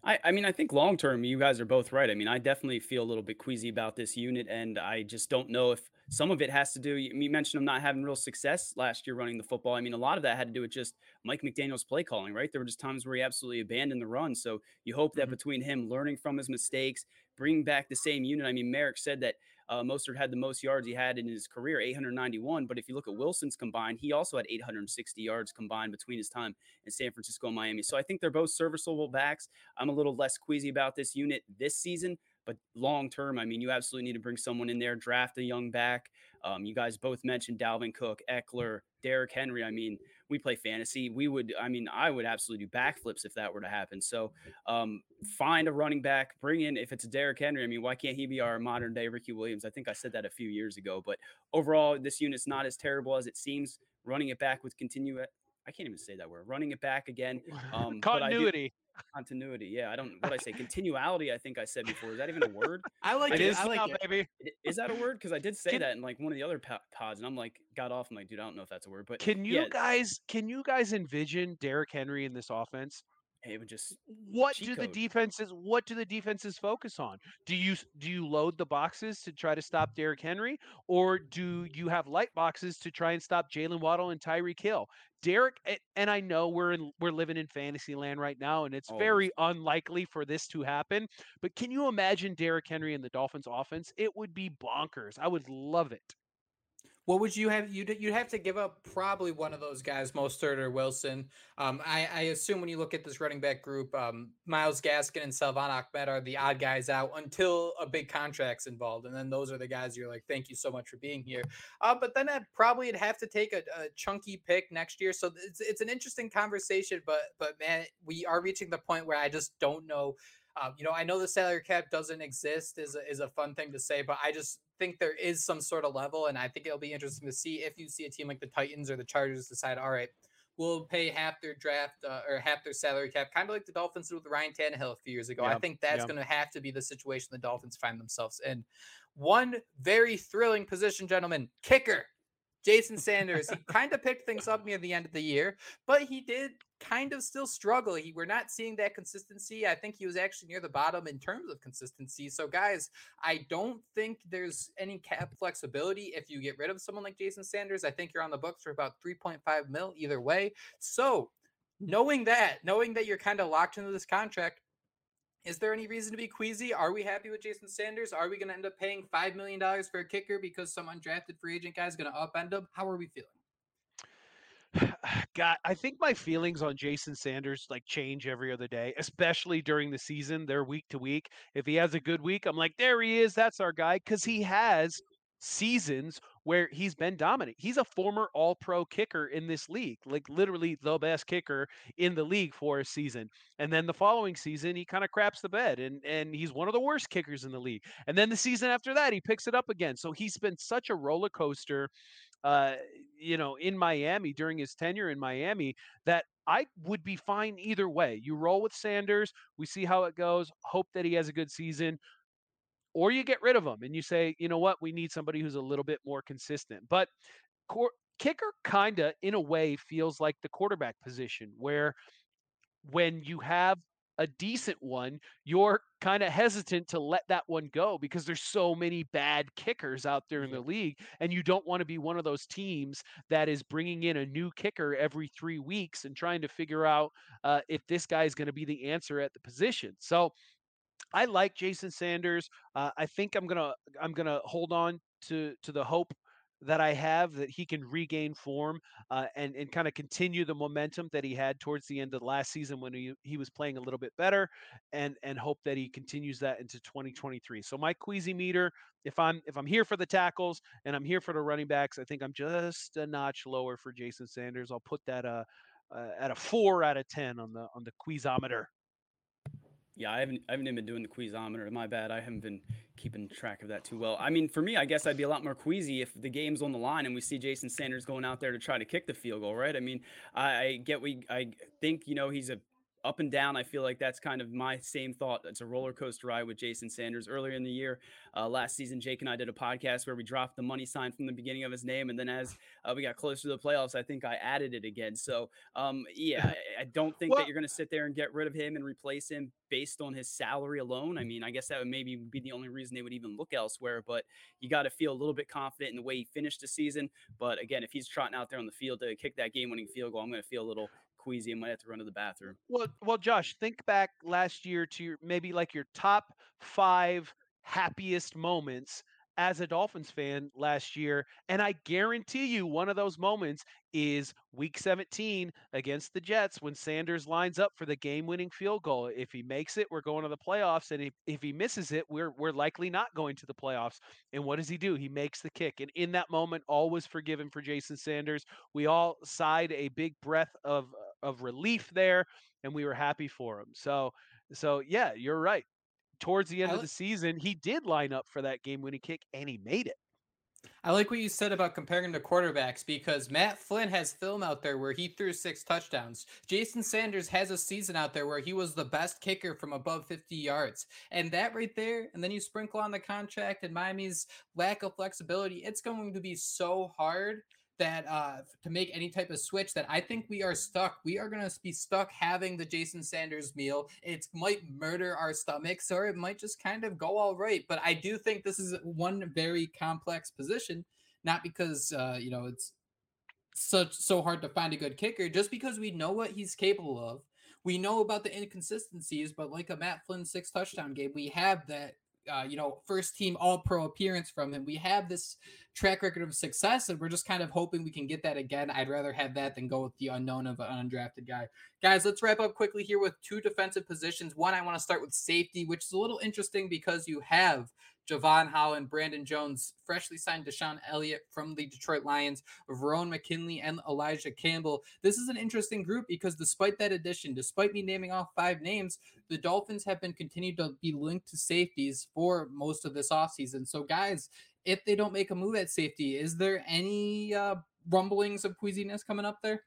S3: I, I mean, I think long term, you guys are both right. I mean, I definitely feel a little bit queasy about this unit, and I just don't know if some of it has to do. You mentioned them not having real success last year running the football. I mean, a lot of that had to do with just Mike McDaniel's play calling, right? There were just times where he absolutely abandoned the run. So you hope that mm-hmm. between him learning from his mistakes, bringing back the same unit. I mean, Marek said that uh, Mostert had the most yards he had in his career, 891. But if you look at Wilson's combined, he also had 860 yards combined between his time in San Francisco and Miami. So I think they're both serviceable backs. I'm a little less queasy about this unit this season, but long term, I mean, you absolutely need to bring someone in there, draft a young back. Um, you guys both mentioned Dalvin Cook, Ekeler, Derrick Henry. I mean, we play fantasy. We would, I mean, I would absolutely do backflips if that were to happen. So um, find a running back, bring in, if it's a Derrick Henry, I mean, why can't he be our modern day Ricky Williams? I think I said that a few years ago. But overall, this unit's not as terrible as it seems. Running it back with continue, I can't even say that word. Running it back again.
S2: Um, Continuity.
S3: Continuity. Yeah, I don't. What I say? Continuality. I think I said before. Is that even a word?
S1: I like it. I like
S2: it, baby.
S3: Is that a word? Because I did say can, that in like one of the other pods, and I'm like, got off. I'm like, dude, I don't know if that's a word. But
S2: can you yeah. guys? Can you guys envision Derrick Henry in this offense?
S3: It would just
S2: what do code. the defenses what do the defenses focus on do you do you load the boxes to try to stop Derrick Henry or do you have light boxes to try and stop Jalen Waddle and Tyreek Hill? Derrick and I know we're in we're living in fantasy land right now and it's very unlikely for this to happen but can you imagine Derrick Henry and the Dolphins offense it would be bonkers I would love it
S1: what would you have? You'd, you'd have to give up probably one of those guys, Mostert or Wilson. Um, I, I, assume when you look at this running back group, um, Myles Gaskin and Salvon Ahmed are the odd guys out until a big contract's involved, and then those are the guys you're like, thank you so much for being here. Uh, but then I'd probably would have to take a, a chunky pick next year. So it's it's an interesting conversation, but but man, we are reaching the point where I just don't know um, you know, I know the salary cap doesn't exist is a, is a fun thing to say, but I just think there is some sort of level, and I think it'll be interesting to see if you see a team like the Titans or the Chargers decide, all right, we'll pay half their draft uh, or half their salary cap, kind of like the Dolphins did with Ryan Tannehill a few years ago. Yep. I think that's yep. going to have to be the situation the Dolphins find themselves in. One very thrilling position, gentlemen, kicker. Jason Sanders, he kind of picked things up near the end of the year, but he did kind of still struggle. He, we're not seeing that consistency. I think he was actually near the bottom in terms of consistency. So, guys, I don't think there's any cap flexibility if you get rid of someone like Jason Sanders. I think you're on the books for about 3.5 mil either way. So, knowing that, knowing that you're kind of locked into this contract, is there any reason to be queasy? Are we happy with Jason Sanders? Are we going to end up paying $5 million for a kicker because some undrafted free agent guy is going to upend him? How are we feeling?
S2: God, I think my feelings on Jason Sanders like change every other day, especially during the season. They're week to week. If he has a good week, I'm like, there he is. That's our guy. Because he has seasons where he's been dominant. He's a former all pro kicker in this league, like literally the best kicker in the league for a season. And then the following season, he kind of craps the bed and, and he's one of the worst kickers in the league. And then the season after that, he picks it up again. So he's been such a roller coaster, uh, you know, in Miami during his tenure in Miami that I would be fine either way. You roll with Sanders, we see how it goes, hope that he has a good season or you get rid of him and you say, you know what, we need somebody who's a little bit more consistent. But cor- kicker kind of, in a way, feels like the quarterback position where when you have a decent one, you're kind of hesitant to let that one go because there's so many bad kickers out there in the league. And you don't want to be one of those teams that is bringing in a new kicker every three weeks and trying to figure out uh, if this guy is going to be the answer at the position. So I like Jason Sanders. Uh, I think I'm gonna I'm gonna hold on to to the hope that I have that he can regain form uh, and and kind of continue the momentum that he had towards the end of last season when he, he was playing a little bit better, and and hope that he continues that into 2023. So my queasy meter, if I'm if I'm here for the tackles and I'm here for the running backs, I think I'm just a notch lower for Jason Sanders. I'll put that uh, uh at a four out of ten on the on the queezometer.
S3: Yeah, I haven't I haven't even been doing the queezometer. My bad. I haven't been keeping track of that too well. I mean, for me, I guess I'd be a lot more queasy if the game's on the line and we see Jason Sanders going out there to try to kick the field goal, right? I mean, I, I get we I think you know he's a up and down. I feel like that's kind of my same thought. It's a roller coaster ride with Jason Sanders. Earlier in the year, uh, last season, Jake and I did a podcast where we dropped the money sign from the beginning of his name, and then as uh, we got closer to the playoffs, I think I added it again. So, um, yeah, I, I, don't think well, that you're going to sit there and get rid of him and replace him based on his salary alone. I mean, I guess that would maybe be the only reason they would even look elsewhere. But you got to feel a little bit confident in the way he finished the season. But again, if he's trotting out there on the field to kick that game-winning field goal, I'm going to feel a little queasy and might have to run to the bathroom.
S2: Well, well, Josh, think back last year to your maybe like your top five happiest moments as a Dolphins fan last year. And I guarantee you, one of those moments is week 17 against the Jets when Sanders lines up for the game winning field goal. If he makes it, we're going to the playoffs. And if, if he misses it, we're, we're likely not going to the playoffs. And what does he do? He makes the kick. And in that moment, all was forgiven for Jason Sanders. We all sighed a big breath of, of relief there, and we were happy for him. So, so yeah, you're right towards the end of the season, he did line up for that game winning kick and he made it.
S1: I like what you said about comparing to quarterbacks because Matt Flynn has film out there where he threw six touchdowns. Jason Sanders has a season out there where he was the best kicker from above 50 yards. And that right there, and then you sprinkle on the contract and Miami's lack of flexibility, it's going to be so hard that uh, to make any type of switch that I think we are stuck. We are going to be stuck having the Jason Sanders meal. It might murder our stomachs or it might just kind of go all right. But I do think this is one very complex position, not because, uh, you know, it's such so hard to find a good kicker, just because we know what he's capable of. We know about the inconsistencies, but like a Matt Flynn six touchdown game, we have that uh, you know, first team all pro appearance from him. We have this track record of success, and we're just kind of hoping we can get that again. I'd rather have that than go with the unknown of an undrafted guy. Guys, let's wrap up quickly here with two defensive positions. One, I want to start with safety, which is a little interesting because you have Jevon Holland, Brandon Jones, freshly signed DeShon Elliott from the Detroit Lions, Verone McKinley, and Elijah Campbell. This is an interesting group because despite that addition, despite me naming off five names, the Dolphins have been continued to be linked to safeties for most of this offseason. So, guys, if they don't make a move at safety, is there any uh, rumblings of queasiness coming up there?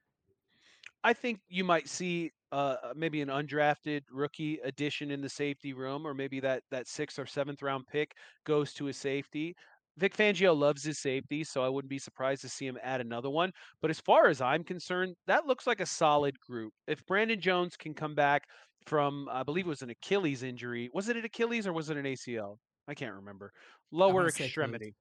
S2: I think you might see uh, maybe an undrafted rookie addition in the safety room, or maybe that that sixth or seventh round pick goes to a safety. Vic Fangio loves his safety, so I wouldn't be surprised to see him add another one. But as far as I'm concerned, that looks like a solid group. If Brandon Jones can come back from, I believe it was an Achilles injury, was it an Achilles or was it an ACL? I can't remember. Lower extremity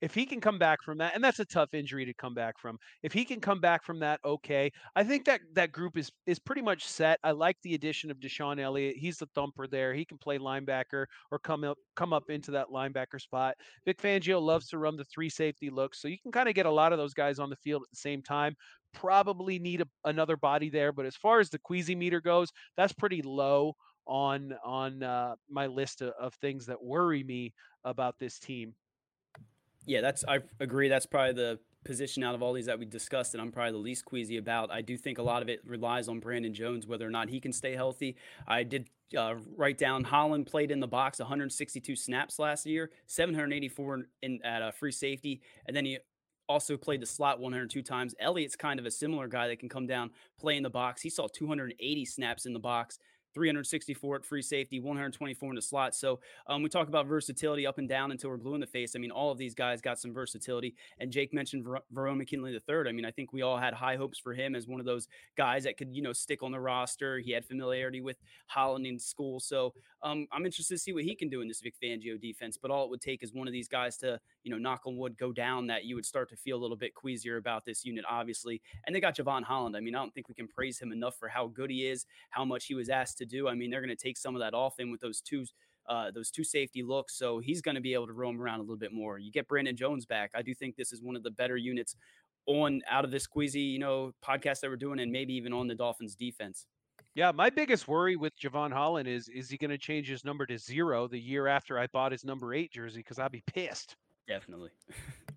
S2: if he can come back from that, and that's a tough injury to come back from. If he can come back from that, okay. I think that that group is is pretty much set. I like the addition of DeShon Elliott. He's the thumper there. He can play linebacker or come up come up into that linebacker spot. Vic Fangio loves to run the three safety looks, so you can kind of get a lot of those guys on the field at the same time. Probably need a, another body there, but as far as the queasy meter goes, that's pretty low on on uh, my list of, of things that worry me about this team.
S3: Yeah, that's I agree. That's probably the position out of all these that we discussed that I'm probably the least queasy about. I do think a lot of it relies on Brandon Jones whether or not he can stay healthy. I did uh, write down Holland played in the box 162 snaps last year, 784 in at free safety, and then he also played the slot 102 times. Elliott's kind of a similar guy that can come down, play in the box. He saw 280 snaps in the box. 364 at free safety, 124 in the slot. So um, we talk about versatility up and down until we're blue in the face. I mean, all of these guys got some versatility. And Jake mentioned Ver- Verone McKinley third. I mean, I think we all had high hopes for him as one of those guys that could, you know, stick on the roster. He had familiarity with Holland in school. So um, I'm interested to see what he can do in this Vic Fangio defense. But all it would take is one of these guys to, you know, knock on wood, go down that you would start to feel a little bit queasier about this unit, obviously. And they got Jevon Holland. I mean, I don't think we can praise him enough for how good he is, how much he was asked to do. I mean, they're going to take some of that off him with those two uh, those two safety looks. So he's going to be able to roam around a little bit more. You get Brandon Jones back. I do think this is one of the better units on out of this Queasy, you know, podcast that we're doing, and maybe even on the Dolphins defense.
S2: Yeah, my biggest worry with Jevon Holland is is he going to change his number to zero the year after I bought his number eight jersey? Because I'd be pissed.
S3: Definitely.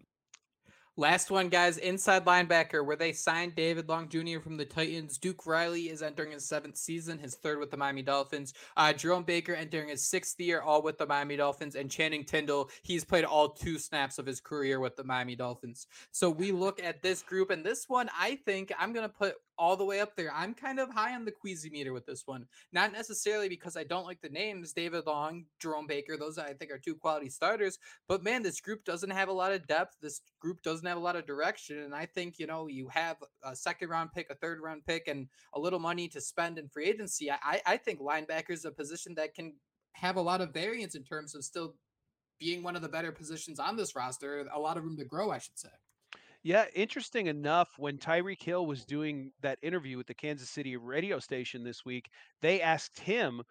S1: Last one, guys, inside linebacker, where they signed David Long Jr. from the Titans. Duke Riley is entering his seventh season, his third with the Miami Dolphins. Uh, Jerome Baker entering his sixth year, all with the Miami Dolphins. And Channing Tindall, he's played all two snaps of his career with the Miami Dolphins. So we look at this group, and this one, I think I'm going to put all the way up there. I'm kind of high on the queasy meter with this one. Not necessarily because I don't like the names David Long, Jerome Baker. Those I think are two quality starters. But man, this group doesn't have a lot of depth. This group doesn't have a lot of direction. And I think, you know, you have a second round pick, a third round pick, and a little money to spend in free agency. I, I think linebacker is a position that can have a lot of variance in terms of still being one of the better positions on this roster. A lot of room to grow, I should say.
S2: Yeah, interesting enough, when Tyreek Hill was doing that interview with the Kansas City radio station this week, they asked him,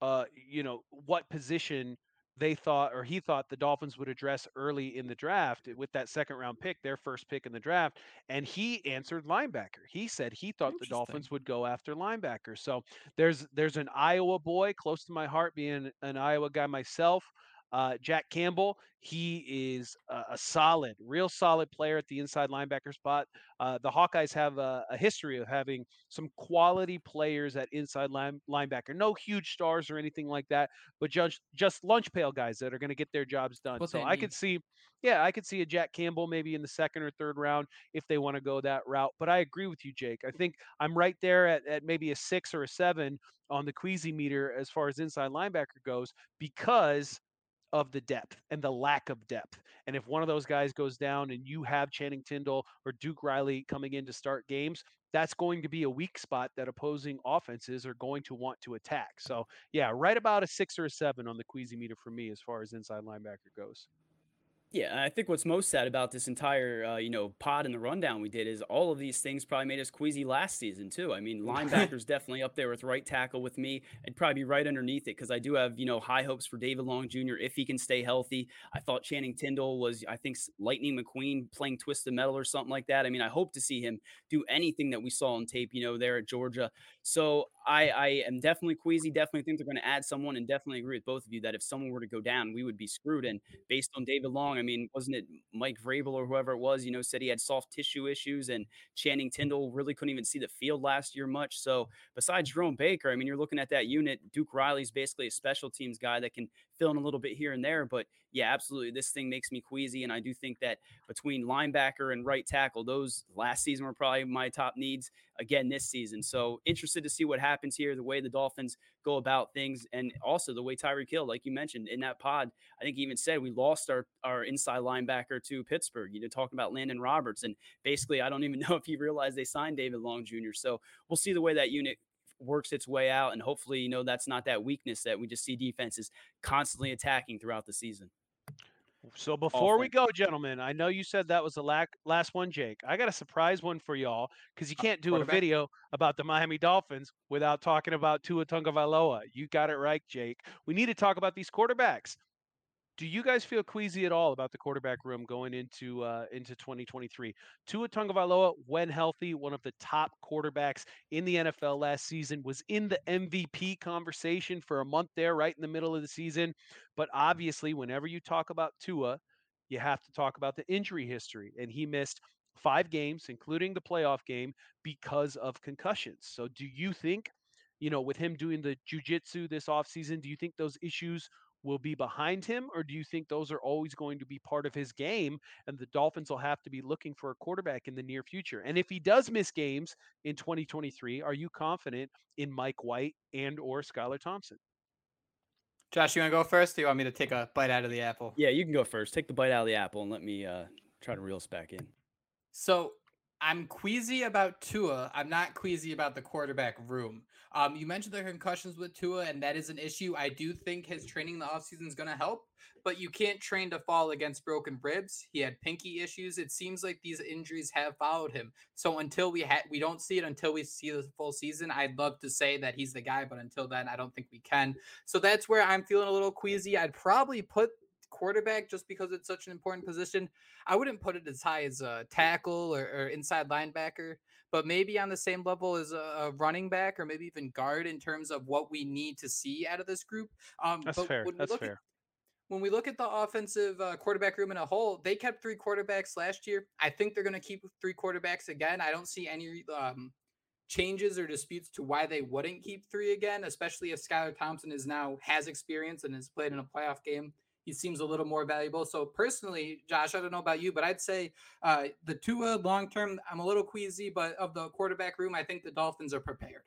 S2: uh, you know, what position they thought or he thought the Dolphins would address early in the draft with that second round pick, their first pick in the draft, and he answered linebacker. He said he thought the Dolphins would go after linebacker. So there's there's an Iowa boy close to my heart, being an Iowa guy myself. Uh, Jack Campbell, he is a, a, solid, real solid player at the inside linebacker spot. Uh, the Hawkeyes have a, a, history of having some quality players at inside line, linebacker. No huge stars or anything like that, but just just lunch pail guys that are going to get their jobs done. What so I could see, yeah, I could see a Jack Campbell maybe in the second or third round if they want to go that route. But I agree with you, Jake. I think I'm right there at, at maybe a six or a seven on the queasy meter as far as inside linebacker goes because of the depth and the lack of depth. And if one of those guys goes down and you have Channing Tindall or Duke Riley coming in to start games, that's going to be a weak spot that opposing offenses are going to want to attack. So, yeah, right about a six or a seven on the queasy meter for me as far as inside linebacker goes.
S3: Yeah, I think what's most sad about this entire, uh, you know, pod and the rundown we did is all of these things probably made us queasy last season too. I mean, linebackers definitely up there with right tackle with me. I'd probably be right underneath it because I do have, you know, high hopes for David Long Jr. if he can stay healthy. I thought Channing Tindall was, I think, Lightning McQueen playing Twisted Metal or something like that. I mean, I hope to see him do anything that we saw on tape, you know, there at Georgia. So I, I am definitely queasy. Definitely think they're going to add someone, and definitely agree with both of you that if someone were to go down, we would be screwed. And based on David Long, I mean, wasn't it Mike Vrabel or whoever it was? You know, said he had soft tissue issues, and Channing Tindall really couldn't even see the field last year much. So besides Jerome Baker, I mean, you're looking at that unit. Duke Riley's basically a special teams guy that can fill in a little bit here and there. But yeah, absolutely, this thing makes me queasy, and I do think that between linebacker and right tackle, those last season were probably my top needs again this season. So interested to see what happens here, the way the Dolphins go about things, and also the way Tyreek Hill, like you mentioned in that pod, I think even said we lost our our inside linebacker to Pittsburgh. You know, talking about Landon Roberts, and basically, I don't even know if he realized they signed David Long Jr. So we'll see the way that unit works its way out, and hopefully, you know, that's not that weakness that we just see defenses constantly attacking throughout the season.
S2: So before we go, gentlemen, I know you said that was the last one, Jake. I got a surprise one for y'all because you uh, can't do a video about the Miami Dolphins without talking about Tua Tagovailoa. You got it right, Jake. We need to talk about these quarterbacks do you guys feel queasy at all about the quarterback room going into uh, into 2023? Tua Tagovailoa, when healthy, one of the top quarterbacks in the NFL last season, was in the MVP conversation for a month there, right in the middle of the season. But obviously, whenever you talk about Tua, you have to talk about the injury history, and he missed five games, including the playoff game, because of concussions. So, do you think, you know, with him doing the jujitsu this offseason, do you think those issues will be behind him, or do you think those are always going to be part of his game and the Dolphins will have to be looking for a quarterback in the near future? And if he does miss games in 2023, are you confident in Mike White and or Skylar Thompson?
S1: Josh, you want to go first? Or you want me to take a bite out of the apple?
S3: Yeah, you can go first. Take the bite out of the apple and let me uh, try to reel us back in.
S1: So I'm queasy about Tua. I'm not queasy about the quarterback room. Um, you mentioned the concussions with Tua, and that is an issue. I do think his training in the offseason is going to help, but you can't train to fall against broken ribs. He had pinky issues. It seems like these injuries have followed him. So until we had, we don't see it until we see the full season. I'd love to say that he's the guy, but until then, I don't think we can. So that's where I'm feeling a little queasy. I'd probably put quarterback just because it's such an important position. I wouldn't put it as high as a tackle or, or inside linebacker, but maybe on the same level as a, a, running back or maybe even guard in terms of what we need to see out of this group.
S2: Um, That's fair. That's fair.
S1: At, when we look at the offensive uh, quarterback room in a whole, they kept three quarterbacks last year. I think they're going to keep three quarterbacks again. I don't see any um, changes or disputes to why they wouldn't keep three again, especially if Skylar Thompson is now has experience and has played in a playoff game he seems a little more valuable. So personally, Josh, I don't know about you, but I'd say uh, the Tua long term, I'm a little queasy, but of the quarterback room, I think the Dolphins are prepared.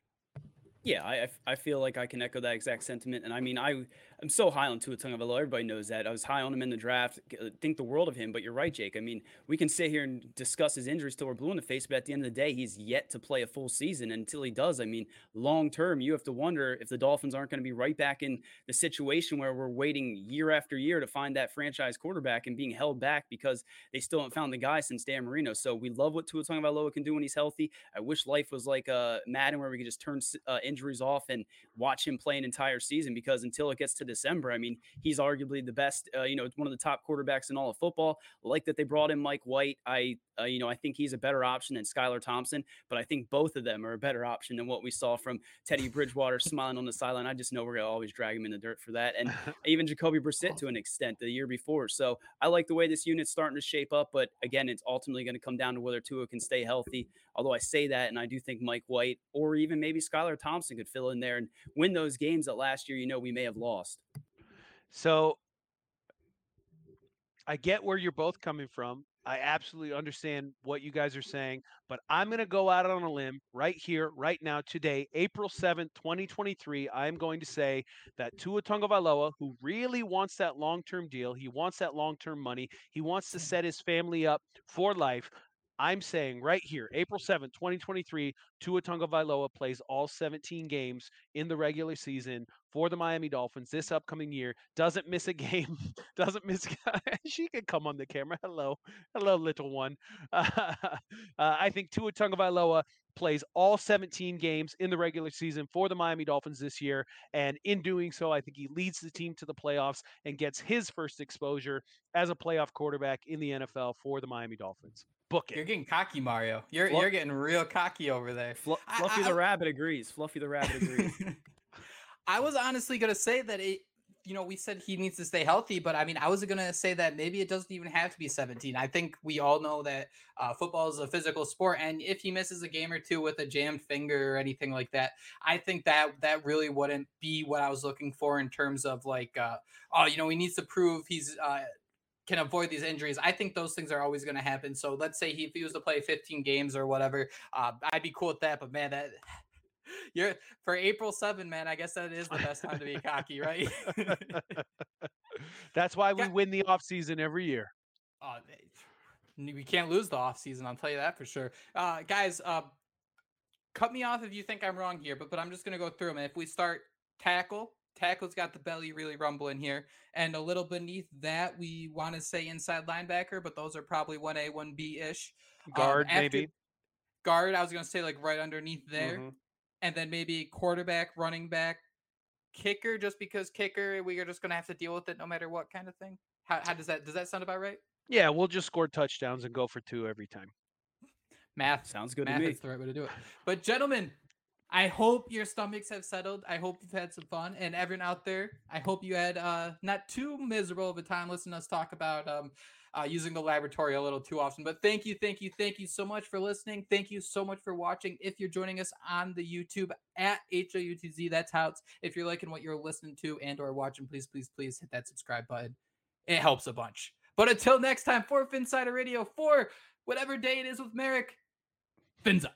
S3: Yeah, I, I feel like I can echo that exact sentiment. And I mean, I I'm so high on Tua Tagovailoa. Everybody knows that. I was high on him in the draft. Uh, think the world of him. But you're right, Jake. I mean, we can sit here and discuss his injuries till we're blue in the face. But at the end of the day, he's yet to play a full season. And until he does, I mean, long term, you have to wonder if the Dolphins aren't going to be right back in the situation where we're waiting year after year to find that franchise quarterback and being held back because they still haven't found the guy since Dan Marino. So we love what Tua Tagovailoa can do when he's healthy. I wish life was like uh, Madden where we could just turn uh, injuries off and watch him play an entire season because until it gets to December, I mean, he's arguably the best, uh, you know, one of the top quarterbacks in all of football. like that they brought in Mike White. I, uh, you know, I think he's a better option than Skylar Thompson, but I think both of them are a better option than what we saw from Teddy Bridgewater smiling on the sideline. I just know we're going to always drag him in the dirt for that. And even Jacoby Brissett to an extent the year before. So I like the way this unit's starting to shape up. But again, it's ultimately going to come down to whether Tua can stay healthy. Although I say that, and I do think Mike White or even maybe Skylar Thompson could fill in there and win those games that last year, you know, we may have lost.
S2: So I get where you're both coming from. I absolutely understand what you guys are saying, but I'm going to go out on a limb right here, right now, today, April 7th, 2023. I'm going to say that Tua Tagovailoa, who really wants that long-term deal, he wants that long-term money, he wants to set his family up for life. I'm saying right here, April 7th, 2023, Tua Tagovailoa plays all 17 games in the regular season for the Miami Dolphins this upcoming year. Doesn't miss a game. doesn't miss. she could come on the camera. Hello, hello, little one. Uh, uh, I think Tua Tagovailoa plays all 17 games in the regular season for the Miami Dolphins this year, and in doing so, I think he leads the team to the playoffs and gets his first exposure as a playoff quarterback in the NFL for the Miami Dolphins. Book it.
S1: You're getting cocky, Mario. You're Fluff- you're getting real cocky over there.
S3: Fluffy I, I, the Rabbit agrees. Fluffy the Rabbit agrees.
S1: I was honestly gonna say that it. You know, we said he needs to stay healthy, but I mean, I was gonna say that maybe it doesn't even have to be 17. I think we all know that uh, football is a physical sport, and if he misses a game or two with a jammed finger or anything like that, I think that that really wouldn't be what I was looking for in terms of like, uh, oh, you know, he needs to prove he's uh, can avoid these injuries. I think those things are always going to happen. So let's say he, if he was to play 15 games or whatever, uh, I'd be cool with that. But man, that you're for April 7, man. I guess that is the best time to be cocky, right?
S2: That's why we win the off season every year.
S1: Uh, we can't lose the off season. I'll tell you that for sure. Uh, guys, uh, cut me off if you think I'm wrong here, but but I'm just gonna go through them. And if we start tackle, Tackle's got the belly really rumbling here. And a little beneath that, we want to say inside linebacker, but those are probably 1A, 1B ish.
S2: Guard, um, maybe.
S1: Guard, I was going to say like right underneath there. Mm-hmm. And then maybe quarterback, running back, kicker, just because kicker, we are just going to have to deal with it no matter what kind of thing. How, how does that, does that sound about right?
S2: Yeah, we'll just score touchdowns and go for two every time.
S1: Math
S3: sounds good
S1: math
S3: to me.
S1: That's the right way to do it. But gentlemen, I hope your stomachs have settled. I hope you've had some fun. And everyone out there, I hope you had uh, not too miserable of a time listening to us talk about um, uh, using the laboratory a little too often. But thank you, thank you, thank you so much for listening. Thank you so much for watching. If you're joining us on the YouTube at HOUTZ, that's how it's. If you're liking what you're listening to and or watching, please, please, please hit that subscribe button. It helps a bunch. But until next time, for Phinsider Radio, for whatever day it is with Marek, fins up.